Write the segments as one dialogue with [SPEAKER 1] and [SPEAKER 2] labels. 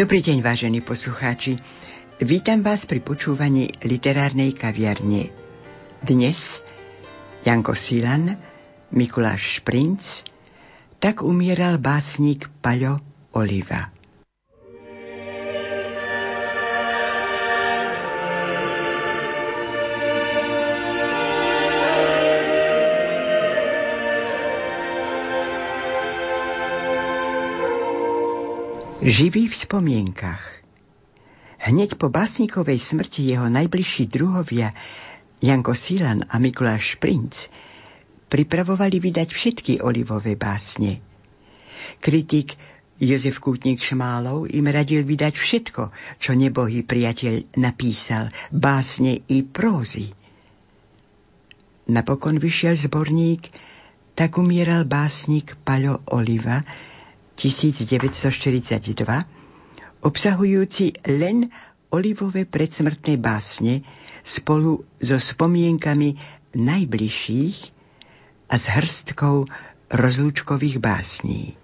[SPEAKER 1] Dobrý deň, vážení poslucháči. Vítam vás pri počúvaní literárnej kaviarne. Dnes Janko Silan, Mikuláš Šprinc, tak umieral básnik Paľo Oliva. Živý v spomienkach. Hneď po básnikovej smrti jeho najbližší druhovia Janko Silan a Mikuláš Princ pripravovali vydať všetky olivové básne. Kritik Jozef Kútnik Šmálov im radil vydať všetko, čo nebohý priateľ napísal, básne i prózy. Napokon vyšiel zborník Tak umieral básnik Paľo Oliva, 1942, obsahujúci len olivové predsmrtné básne spolu so spomienkami najbližších a s hrstkou rozlúčkových básní.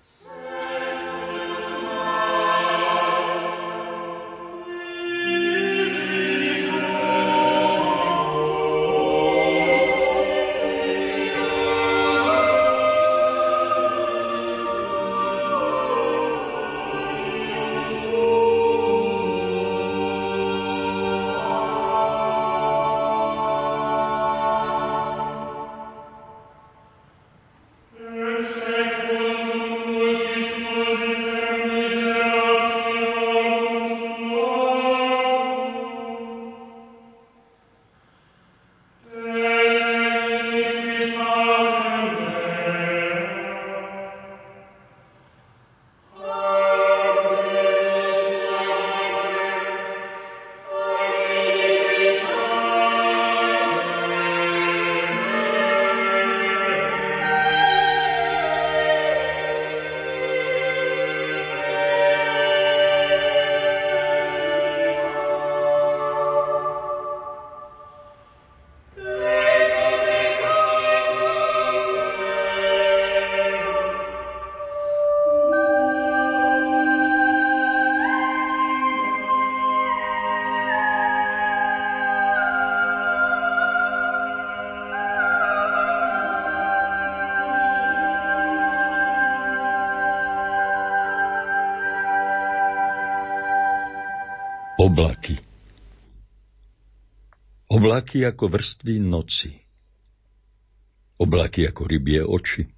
[SPEAKER 2] Oblaky Oblaky ako vrstvy noci. Oblaky ako rybie oči.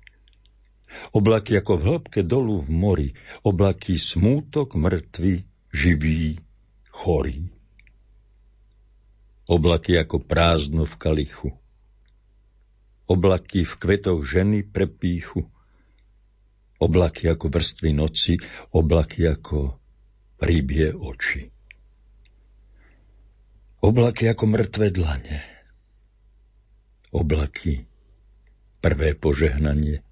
[SPEAKER 2] Oblaky ako v hĺbke dolu v mori. Oblaky smútok mŕtvy, živý, chorý. Oblaky ako prázdno v kalichu. Oblaky v kvetoch ženy prepíchu. Oblaky ako vrstvy noci, oblaky ako rybie oči. Oblaky ako mŕtve dlane. Oblaky, prvé požehnanie.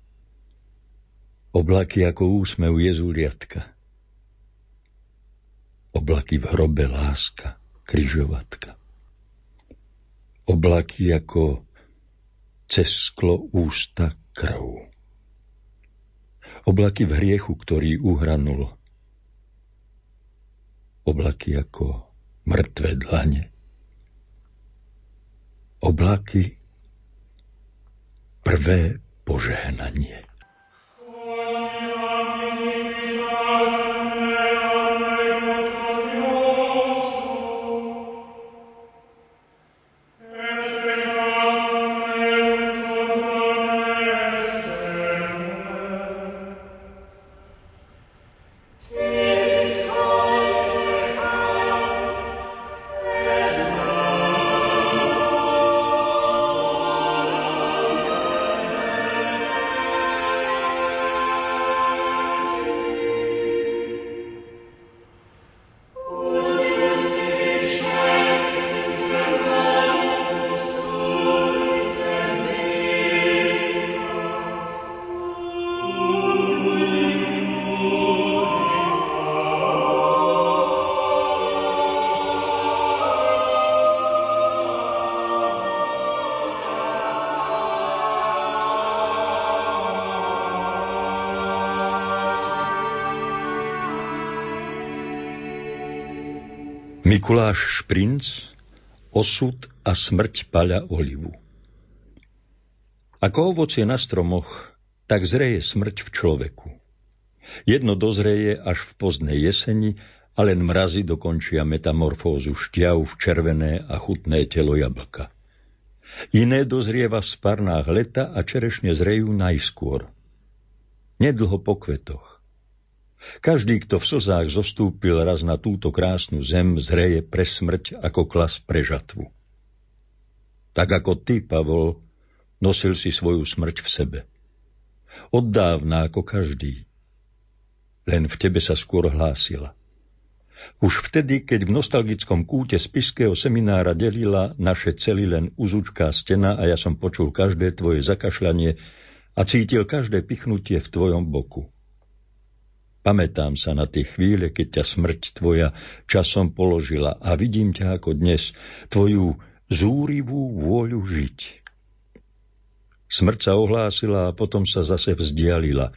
[SPEAKER 2] Oblaky ako úsmev Jezuliatka. Oblaky v hrobe láska, kryžovatka. Oblaky ako cez sklo ústa krv. Oblaky v hriechu, ktorý uhranul. Oblaky ako mŕtve dlane. Oblaky prvé požehnanie. Mikuláš Šprinc Osud a smrť paľa olivu Ako ovocie na stromoch, tak zreje smrť v človeku. Jedno dozreje až v poznej jeseni a len mrazy dokončia metamorfózu šťav v červené a chutné telo jablka. Iné dozrieva v sparnách leta a čerešne zrejú najskôr. Nedlho po kvetoch. Každý, kto v slzách zostúpil raz na túto krásnu zem, zreje pre smrť ako klas pre žatvu. Tak ako ty, Pavol, nosil si svoju smrť v sebe. Oddávna ako každý. Len v tebe sa skôr hlásila. Už vtedy, keď v nostalgickom kúte spiského seminára delila naše cely len uzučká stena a ja som počul každé tvoje zakašľanie a cítil každé pichnutie v tvojom boku. Pamätám sa na tie chvíle, keď ťa smrť tvoja časom položila a vidím ťa ako dnes, tvoju zúrivú vôľu žiť. Smrť sa ohlásila a potom sa zase vzdialila.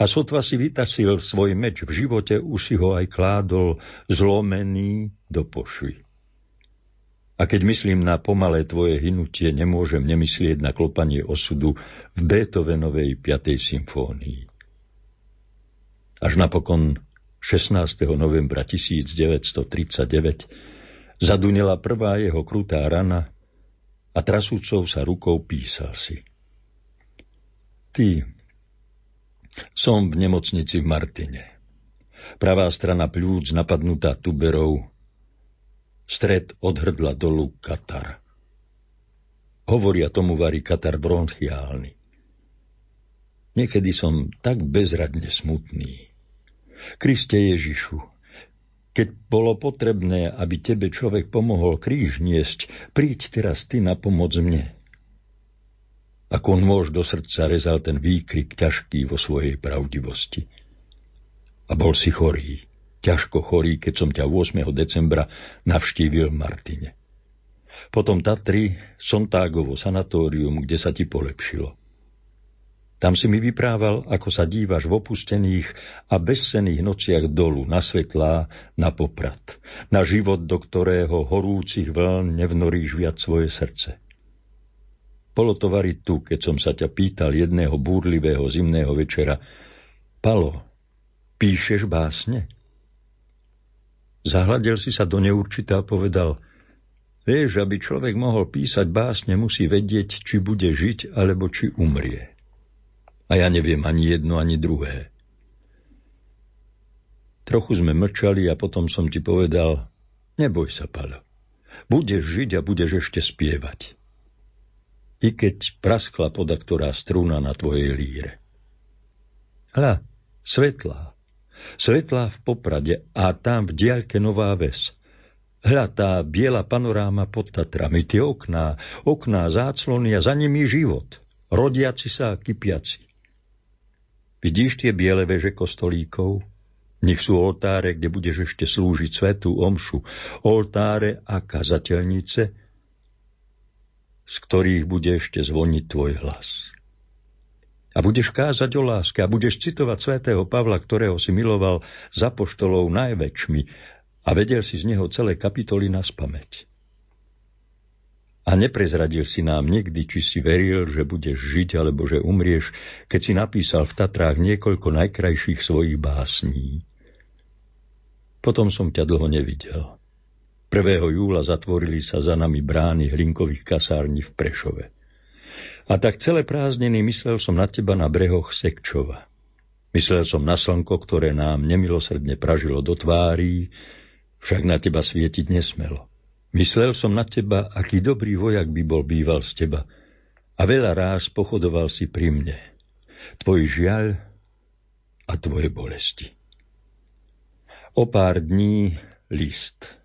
[SPEAKER 2] A sotva si vytasil svoj meč v živote, už si ho aj kládol zlomený do pošvy. A keď myslím na pomalé tvoje hynutie, nemôžem nemyslieť na klopanie osudu v Beethovenovej 5. symfónii. Až napokon 16. novembra 1939 zadunila prvá jeho krutá rana a trasúcou sa rukou písal si. Ty, som v nemocnici v Martine. Pravá strana pľúc napadnutá tuberou, stred od hrdla dolu katar. Hovoria tomu varí katar bronchiálny. Niekedy som tak bezradne smutný. Kriste Ježišu, keď bolo potrebné, aby tebe človek pomohol kríž niesť, príď teraz ty na pomoc mne. Ako nôž do srdca rezal ten výkrik ťažký vo svojej pravdivosti. A bol si chorý, ťažko chorý, keď som ťa 8. decembra navštívil v Martine. Potom Tatry, Sontágovo sanatórium, kde sa ti polepšilo. Tam si mi vyprával, ako sa dívaš v opustených a bezsených nociach dolu na svetlá, na poprat, na život, do ktorého horúcich vln nevnoríš viac svoje srdce. Bolo to variť tu, keď som sa ťa pýtal jedného búrlivého zimného večera, Palo, píšeš básne? Zahľadil si sa do neurčitá a povedal, vieš, aby človek mohol písať básne, musí vedieť, či bude žiť, alebo či umrie. A ja neviem ani jedno, ani druhé. Trochu sme mlčali a potom som ti povedal, neboj sa, Palo. Budeš žiť a budeš ešte spievať. I keď praskla poda ktorá strúna na tvojej líre. Hľa, svetlá. Svetlá v Poprade a tam v diaľke Nová Ves. Hľa tá biela panoráma pod Tatrami, tie okná, okná, záclony a za nimi život. Rodiaci sa a kypiaci. Vidíš tie biele veže kostolíkov? Nech sú oltáre, kde budeš ešte slúžiť svetú omšu. Oltáre a kazateľnice, z ktorých bude ešte zvoniť tvoj hlas. A budeš kázať o láske a budeš citovať svätého Pavla, ktorého si miloval za poštolov najväčšmi a vedel si z neho celé kapitoly na spameť. A neprezradil si nám nikdy, či si veril, že budeš žiť alebo že umrieš, keď si napísal v Tatrách niekoľko najkrajších svojich básní. Potom som ťa dlho nevidel. 1. júla zatvorili sa za nami brány hlinkových kasární v Prešove. A tak celé prázdniny myslel som na teba na brehoch Sekčova. Myslel som na slnko, ktoré nám nemilosrdne pražilo do tvárí, však na teba svietiť nesmelo. Myslel som na teba, aký dobrý vojak by bol býval z teba. A veľa ráz pochodoval si pri mne. Tvoj žiaľ a tvoje bolesti. O pár dní list.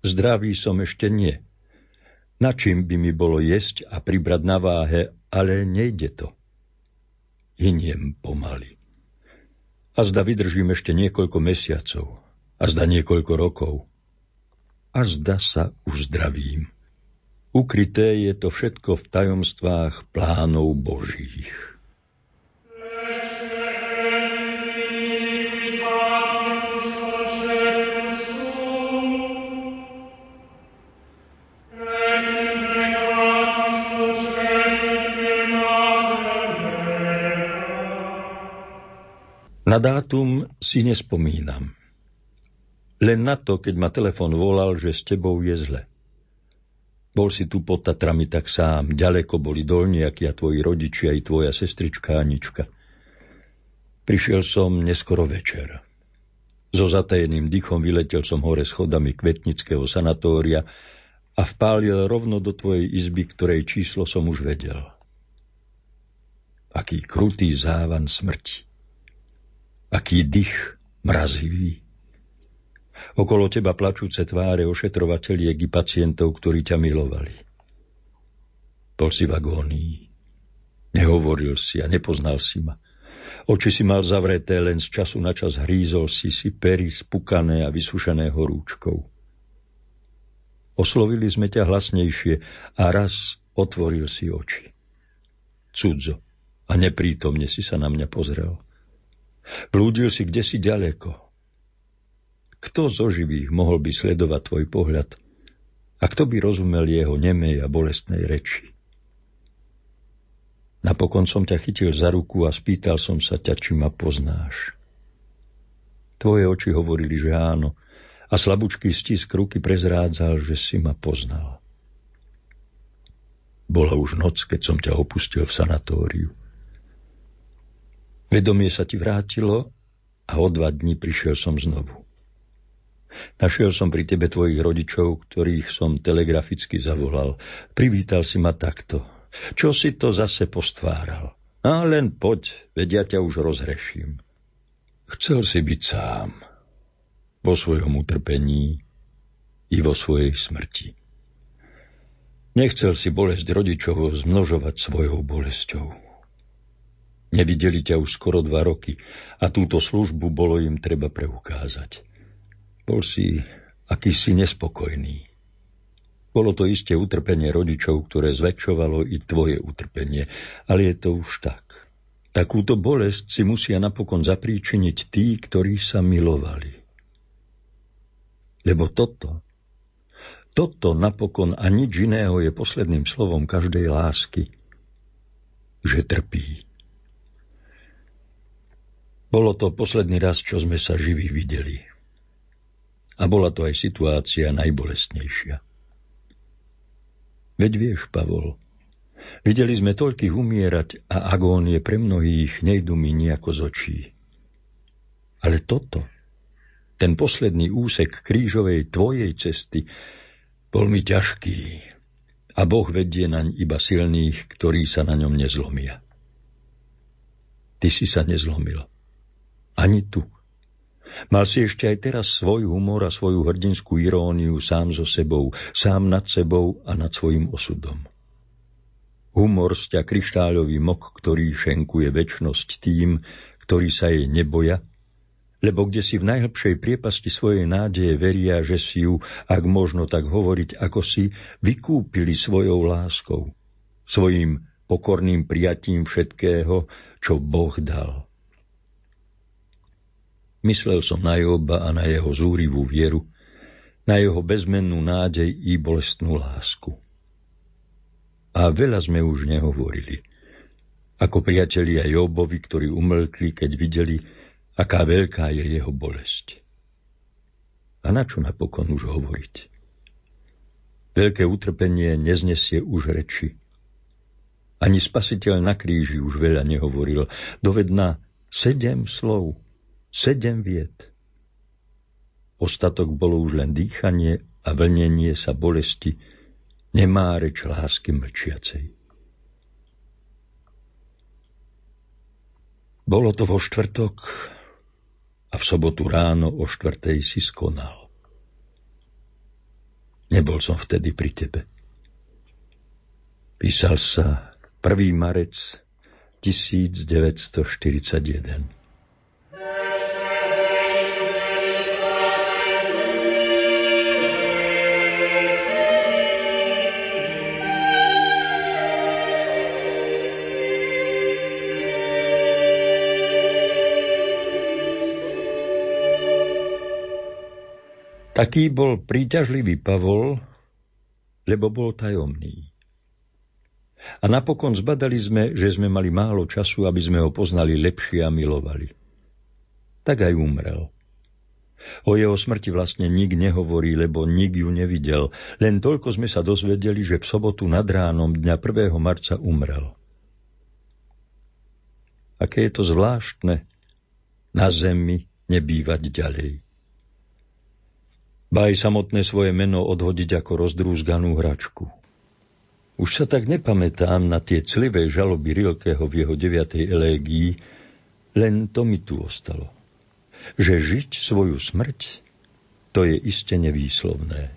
[SPEAKER 2] Zdravý som ešte nie. Na čím by mi bolo jesť a pribrať na váhe, ale nejde to. Iniem pomaly. A zda vydržím ešte niekoľko mesiacov. A zda niekoľko rokov a zda sa uzdravím. Ukryté je to všetko v tajomstvách plánov Božích. Na dátum si nespomínam. Len na to, keď ma telefon volal, že s tebou je zle. Bol si tu pod Tatrami tak sám, ďaleko boli dolniaky a tvoji rodičia i tvoja sestrička Anička. Prišiel som neskoro večer. So zatajeným dychom vyletel som hore schodami kvetnického sanatória a vpálil rovno do tvojej izby, ktorej číslo som už vedel. Aký krutý závan smrti. Aký dých mrazivý. Okolo teba plačúce tváre ošetrovateľiek i pacientov, ktorí ťa milovali. Bol si v agónii. Nehovoril si a nepoznal si ma. Oči si mal zavreté, len z času na čas hrízol si si pery spukané a vysušené horúčkou. Oslovili sme ťa hlasnejšie a raz otvoril si oči. Cudzo a neprítomne si sa na mňa pozrel. Blúdil si kde si ďaleko, kto zo živých mohol by sledovať tvoj pohľad a kto by rozumel jeho nemej a bolestnej reči? Napokon som ťa chytil za ruku a spýtal som sa ťa, či ma poznáš. Tvoje oči hovorili, že áno, a slabúčký stisk ruky prezrádzal, že si ma poznal. Bola už noc, keď som ťa opustil v sanatóriu. Vedomie sa ti vrátilo a o dva dní prišiel som znovu. Našiel som pri tebe tvojich rodičov, ktorých som telegraficky zavolal. Privítal si ma takto. Čo si to zase postváral? A len poď, vedia ťa už rozhreším. Chcel si byť sám. Vo svojom utrpení i vo svojej smrti. Nechcel si bolesť rodičov zmnožovať svojou bolesťou. Nevideli ťa už skoro dva roky a túto službu bolo im treba preukázať. Bol si akýsi nespokojný. Bolo to isté utrpenie rodičov, ktoré zväčšovalo i tvoje utrpenie, ale je to už tak. Takúto bolesť si musia napokon zapríčiniť tí, ktorí sa milovali. Lebo toto, toto napokon a nič iného je posledným slovom každej lásky, že trpí. Bolo to posledný raz, čo sme sa živí videli. A bola to aj situácia najbolestnejšia. Veď vieš, Pavol, videli sme toľkých umierať a agónie pre mnohých nejdu mi nejako z očí. Ale toto, ten posledný úsek krížovej tvojej cesty, bol mi ťažký a Boh vedie naň iba silných, ktorí sa na ňom nezlomia. Ty si sa nezlomil. Ani tu. Mal si ešte aj teraz svoj humor a svoju hrdinskú iróniu sám so sebou, sám nad sebou a nad svojim osudom. Humor sťa kryštáľový mok, ktorý šenkuje väčnosť tým, ktorí sa jej neboja, lebo kde si v najhlbšej priepasti svojej nádeje veria, že si ju, ak možno tak hovoriť, ako si, vykúpili svojou láskou, svojim pokorným prijatím všetkého, čo Boh dal. Myslel som na Joba a na jeho zúrivú vieru, na jeho bezmennú nádej i bolestnú lásku. A veľa sme už nehovorili. Ako priatelia Jobovi, ktorí umlkli, keď videli, aká veľká je jeho bolesť. A na čo napokon už hovoriť? Veľké utrpenie neznesie už reči. Ani spasiteľ na kríži už veľa nehovoril. Dovedná sedem slov, sedem viet. Ostatok bolo už len dýchanie a vlnenie sa bolesti, nemá reč lásky mlčiacej. Bolo to vo štvrtok a v sobotu ráno o štvrtej si skonal. Nebol som vtedy pri tebe. Písal sa 1. marec 1941. Taký bol príťažlivý Pavol, lebo bol tajomný. A napokon zbadali sme, že sme mali málo času, aby sme ho poznali lepšie a milovali. Tak aj umrel. O jeho smrti vlastne nik nehovorí, lebo nik ju nevidel. Len toľko sme sa dozvedeli, že v sobotu nad ránom dňa 1. marca umrel. Aké je to zvláštne na zemi nebývať ďalej ba aj samotné svoje meno odhodiť ako rozdrúzganú hračku. Už sa tak nepamätám na tie clivé žaloby Rilkeho v jeho deviatej elégii, len to mi tu ostalo. Že žiť svoju smrť, to je iste nevýslovné.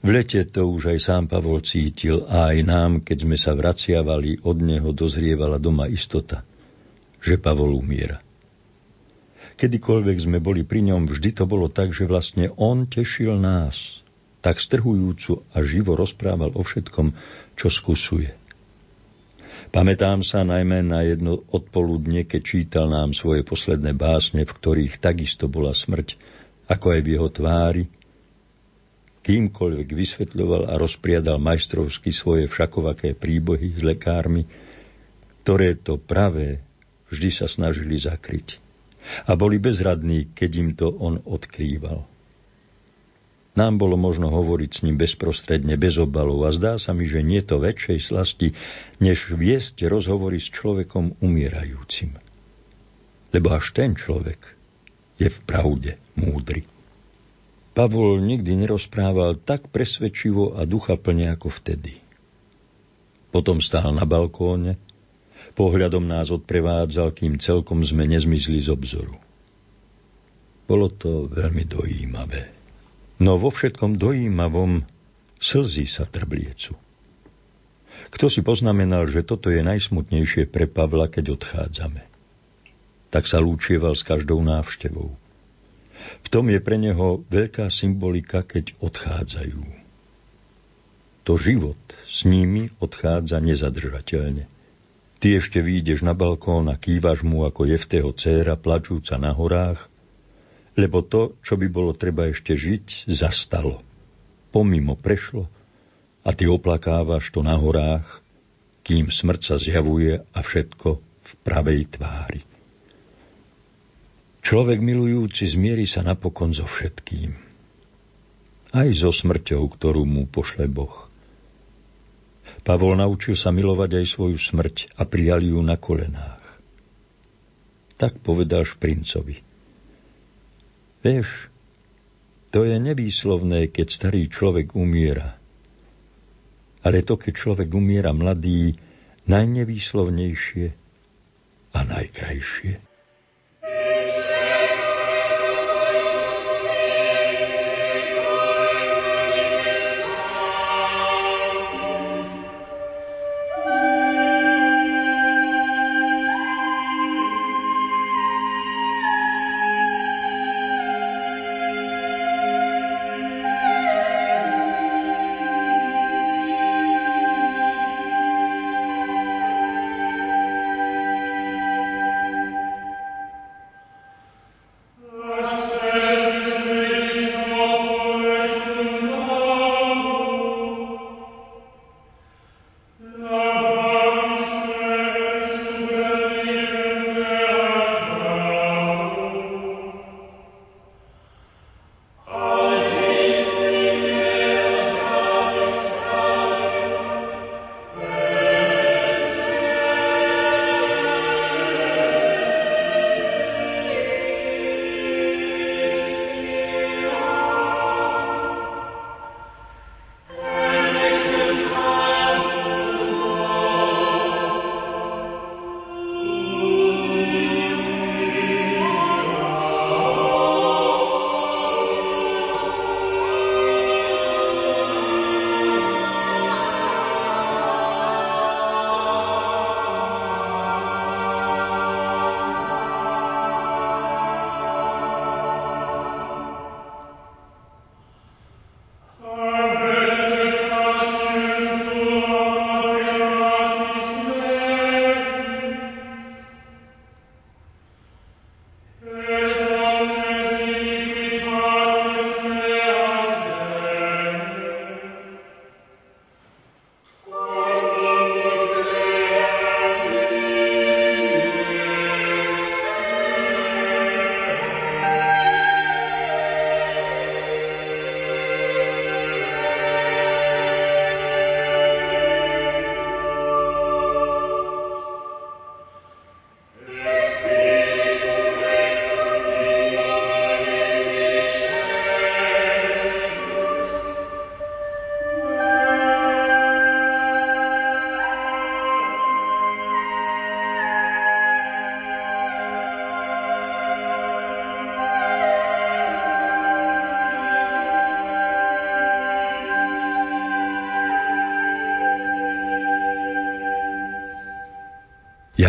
[SPEAKER 2] V lete to už aj sám Pavol cítil a aj nám, keď sme sa vraciavali, od neho dozrievala doma istota, že Pavol umiera. Kedykoľvek sme boli pri ňom, vždy to bolo tak, že vlastne on tešil nás. Tak strhujúcu a živo rozprával o všetkom, čo skusuje. Pamätám sa najmä na jedno odpoludne, keď čítal nám svoje posledné básne, v ktorých takisto bola smrť, ako aj v jeho tvári, kýmkoľvek vysvetľoval a rozpriadal majstrovsky svoje všakovaké príbohy s lekármi, ktoré to pravé vždy sa snažili zakryť a boli bezradní, keď im to on odkrýval. Nám bolo možno hovoriť s ním bezprostredne, bez obalov a zdá sa mi, že nie to väčšej slasti, než viesť rozhovory s človekom umierajúcim. Lebo až ten človek je v pravde múdry. Pavol nikdy nerozprával tak presvedčivo a duchaplne ako vtedy. Potom stál na balkóne, Pohľadom nás odprevádzal, kým celkom sme nezmizli z obzoru. Bolo to veľmi dojímavé. No vo všetkom dojímavom slzy sa trbliecu. Kto si poznamenal, že toto je najsmutnejšie pre Pavla, keď odchádzame? Tak sa lúčieval s každou návštevou. V tom je pre neho veľká symbolika, keď odchádzajú. To život s nimi odchádza nezadržateľne. Ty ešte výjdeš na balkón a kývaš mu ako Jefteho dcéra plačúca na horách, lebo to, čo by bolo treba ešte žiť, zastalo. Pomimo prešlo a ty oplakávaš to na horách, kým smrť sa zjavuje a všetko v pravej tvári. Človek milujúci zmierí sa napokon so všetkým. Aj so smrťou, ktorú mu pošle Boh. Pavol naučil sa milovať aj svoju smrť a prijal ju na kolenách. Tak povedal Šprincovi. Vieš, to je nevýslovné, keď starý človek umiera. Ale to, keď človek umiera mladý, najnevýslovnejšie a najkrajšie.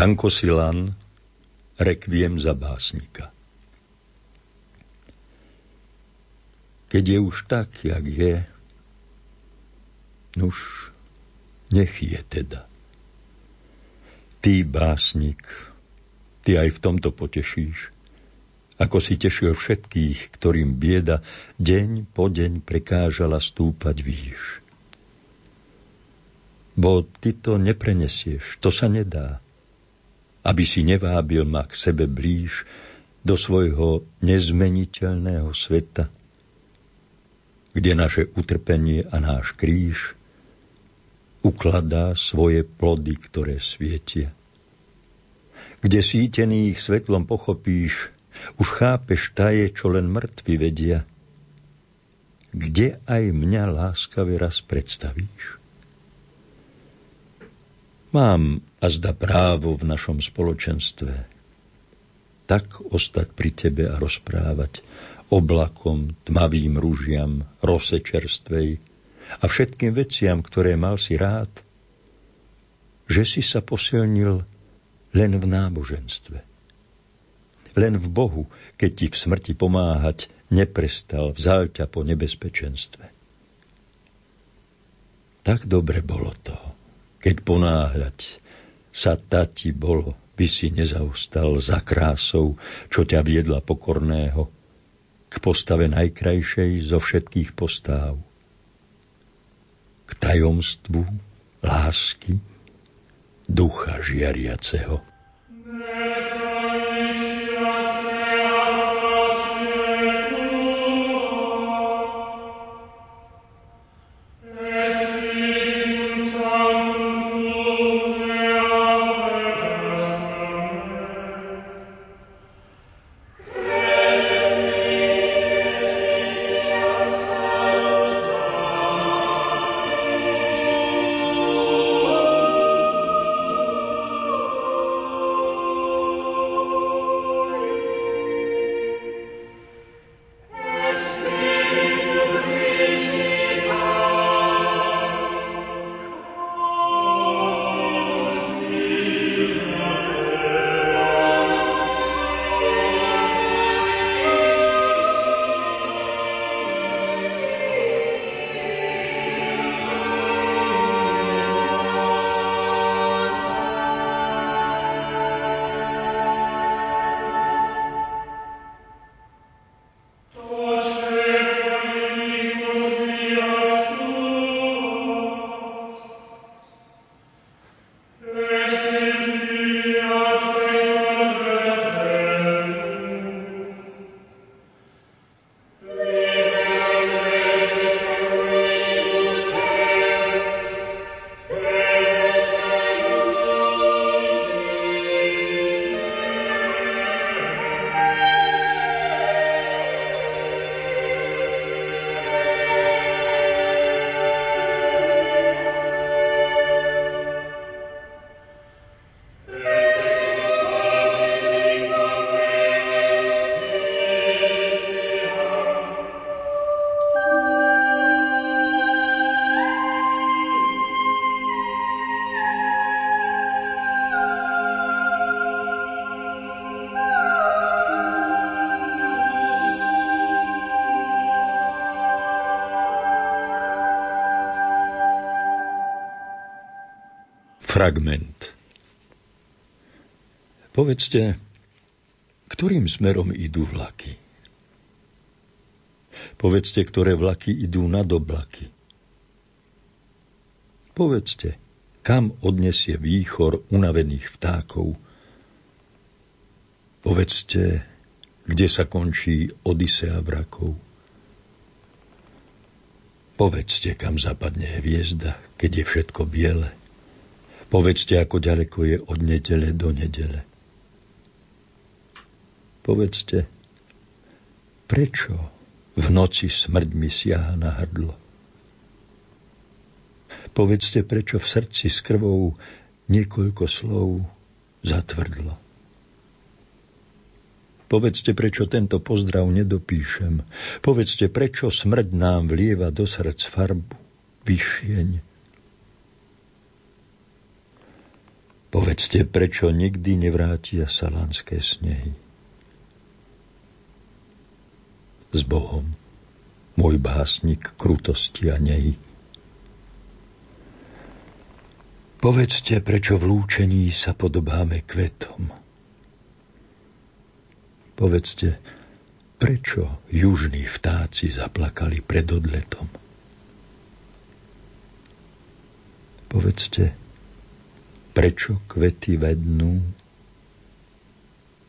[SPEAKER 2] Janko Silan, Rekviem za básnika. Keď je už tak, jak je, nuž, nech je teda. Ty, básnik, ty aj v tomto potešíš, ako si tešil všetkých, ktorým bieda deň po deň prekážala stúpať výš. Bo ty to neprenesieš, to sa nedá. Aby si nevábil ma k sebe blíž do svojho nezmeniteľného sveta, kde naše utrpenie a náš kríž ukladá svoje plody, ktoré svietia. Kde sítený ich svetlom pochopíš, už chápeš taje, čo len mŕtvi vedia. Kde aj mňa láskave raz predstavíš? Mám a zda právo v našom spoločenstve tak ostať pri tebe a rozprávať, oblakom, tmavým rúžiam, rose čerstvej a všetkým veciam, ktoré mal si rád, že si sa posilnil len v náboženstve. Len v Bohu, keď ti v smrti pomáhať, neprestal, vzal ťa po nebezpečenstve. Tak dobre bolo to, keď ponáhľať sa tati bolo, by si nezaostal za krásou, čo ťa viedla pokorného, k postave najkrajšej zo všetkých postáv. K tajomstvu lásky ducha žiariaceho. Fragment Povedzte, ktorým smerom idú vlaky? Povedzte, ktoré vlaky idú nad oblaky. Povedzte, kam odnesie výchor unavených vtákov. Povedzte, kde sa končí Odisea vrakov. Povedzte, kam zapadne hviezda, keď je všetko biele. Povedzte, ako ďaleko je od nedele do nedele. Povedzte, prečo v noci smrť mi siaha na hrdlo? Povedzte, prečo v srdci s krvou niekoľko slov zatvrdlo. Povedzte, prečo tento pozdrav nedopíšem. Povedzte, prečo smrť nám vlieva do srdc farbu, vyšieň, Povedzte, prečo nikdy nevrátia salánske snehy. S Bohom, môj básnik krutosti a nehy. Povedzte, prečo v lúčení sa podobáme kvetom. Povedzte, prečo južní vtáci zaplakali pred odletom. Povedzte, prečo kvety vednú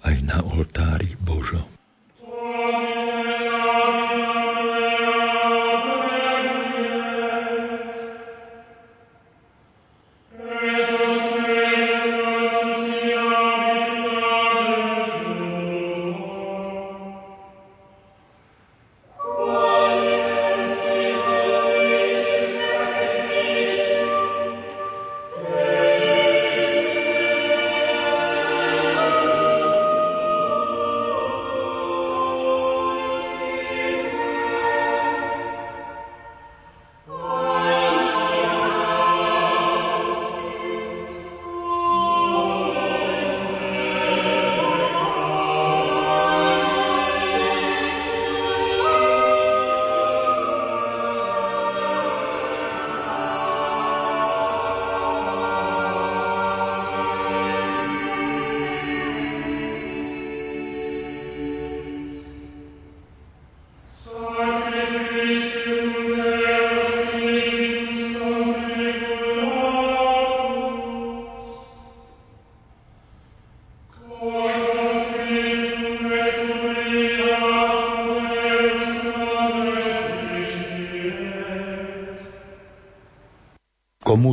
[SPEAKER 2] aj na oltári Božom.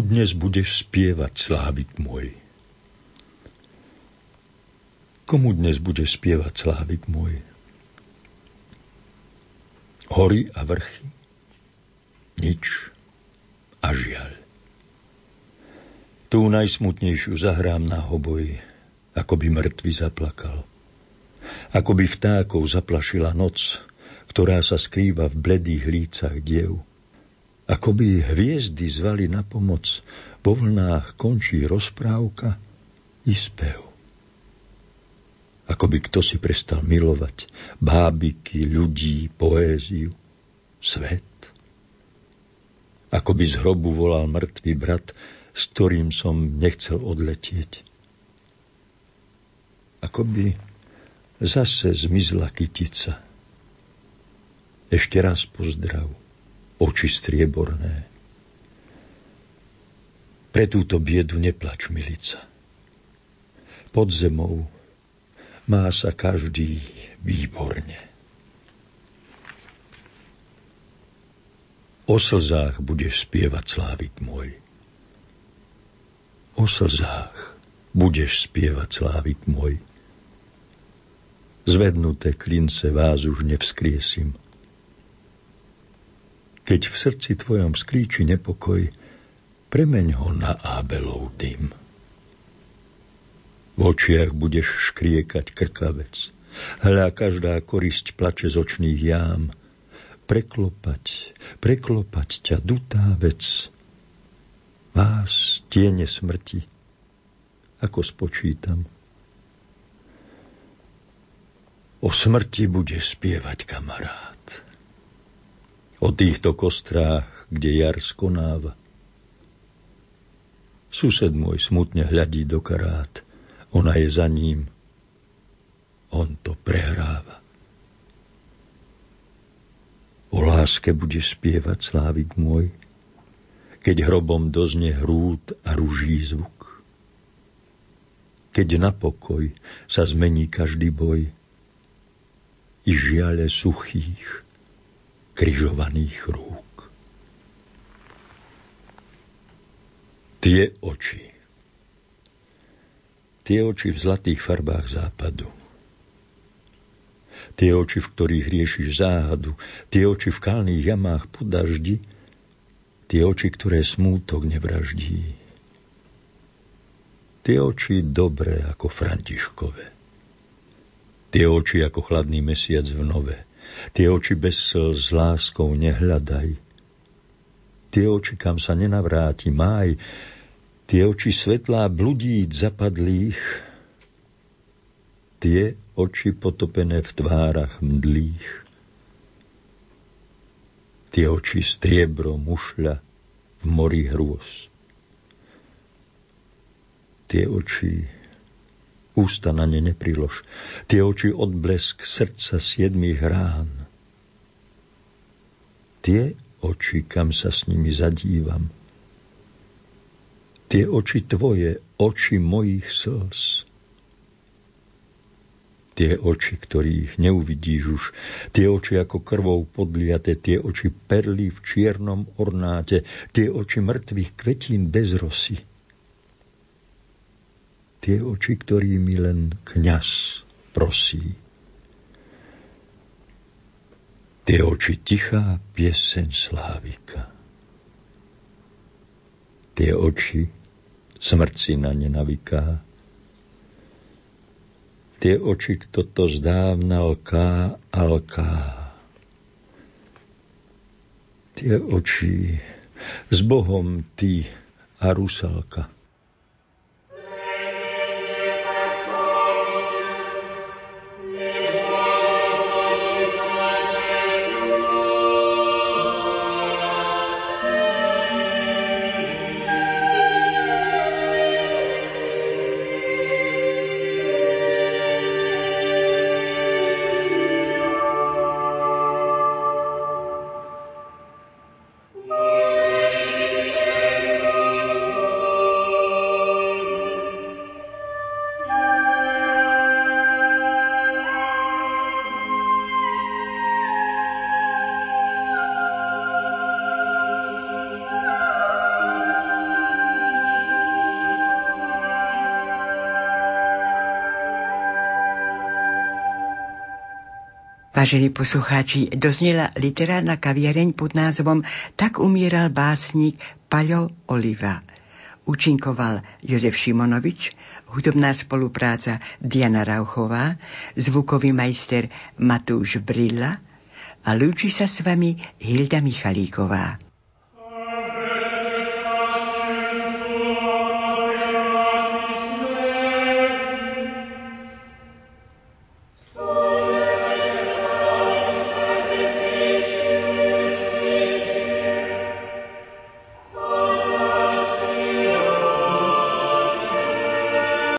[SPEAKER 2] Dnes budeš spievať, slávik môj? Komu dnes budeš spievať, slávik môj? Hory a vrchy? Nič a žiaľ. Tú najsmutnejšiu zahrám na hoboj, ako by mŕtvy zaplakal. Ako by vtákov zaplašila noc, ktorá sa skrýva v bledých lícach diev ako by hviezdy zvali na pomoc, po vlnách končí rozprávka i spev. Ako by kto si prestal milovať bábiky, ľudí, poéziu, svet. Ako by z hrobu volal mŕtvý brat, s ktorým som nechcel odletieť. Ako by zase zmizla kytica. Ešte raz pozdrav oči strieborné. Pre túto biedu neplač, milica. Pod zemou má sa každý výborne. O slzách budeš spievať, slávik môj. O slzách budeš spievať, slávik môj. Zvednuté klince vás už nevskriesim – keď v srdci tvojom skríči nepokoj, premeň ho na Ábelov dym. V očiach budeš škriekať krkavec. Hľa každá korisť plače z očných jám. Preklopať, preklopať ťa dutá vec. Vás tiene smrti, ako spočítam. O smrti bude spievať kamarát o týchto kostrách, kde jar skonáva. Sused môj smutne hľadí do karát, ona je za ním, on to prehráva. O láske budeš spievať, slávik môj, keď hrobom dozne hrúd a ruží zvuk. Keď na pokoj sa zmení každý boj, i žiale suchých, križovaných rúk. Tie oči. Tie oči v zlatých farbách západu. Tie oči, v ktorých riešiš záhadu. Tie oči v kalných jamách po daždi. Tie oči, ktoré smútok nevraždí. Tie oči dobré ako Františkové. Tie oči ako chladný mesiac v nove Tie oči bez slz s láskou nehľadaj. Tie oči, kam sa nenavráti máj, Tie oči svetlá bludíc zapadlých, tie oči potopené v tvárach mdlých, tie oči striebro mušľa v mori hrôz. Tie oči ústa na ne neprilož, tie oči odblesk srdca siedmých rán. Tie oči, kam sa s nimi zadívam, tie oči tvoje, oči mojich slz. Tie oči, ktorých neuvidíš už, tie oči ako krvou podliate, tie oči perly v čiernom ornáte, tie oči mŕtvych kvetín bez rosy. Tie oči, ktorými len kňaz prosí. Tie oči tichá pieseň Slávika. Tie oči, smrť si na ne navyká. Tie oči, kto to zdávna lká a lká. Tie oči, s Bohom ty a rusalka.
[SPEAKER 1] Vážení poslucháči, doznela literárna kaviareň pod názvom Tak umieral básnik Paľo Oliva. Učinkoval Jozef Šimonovič, hudobná spolupráca Diana Rauchová, zvukový majster Matúš Brilla a lúči sa s vami Hilda Michalíková.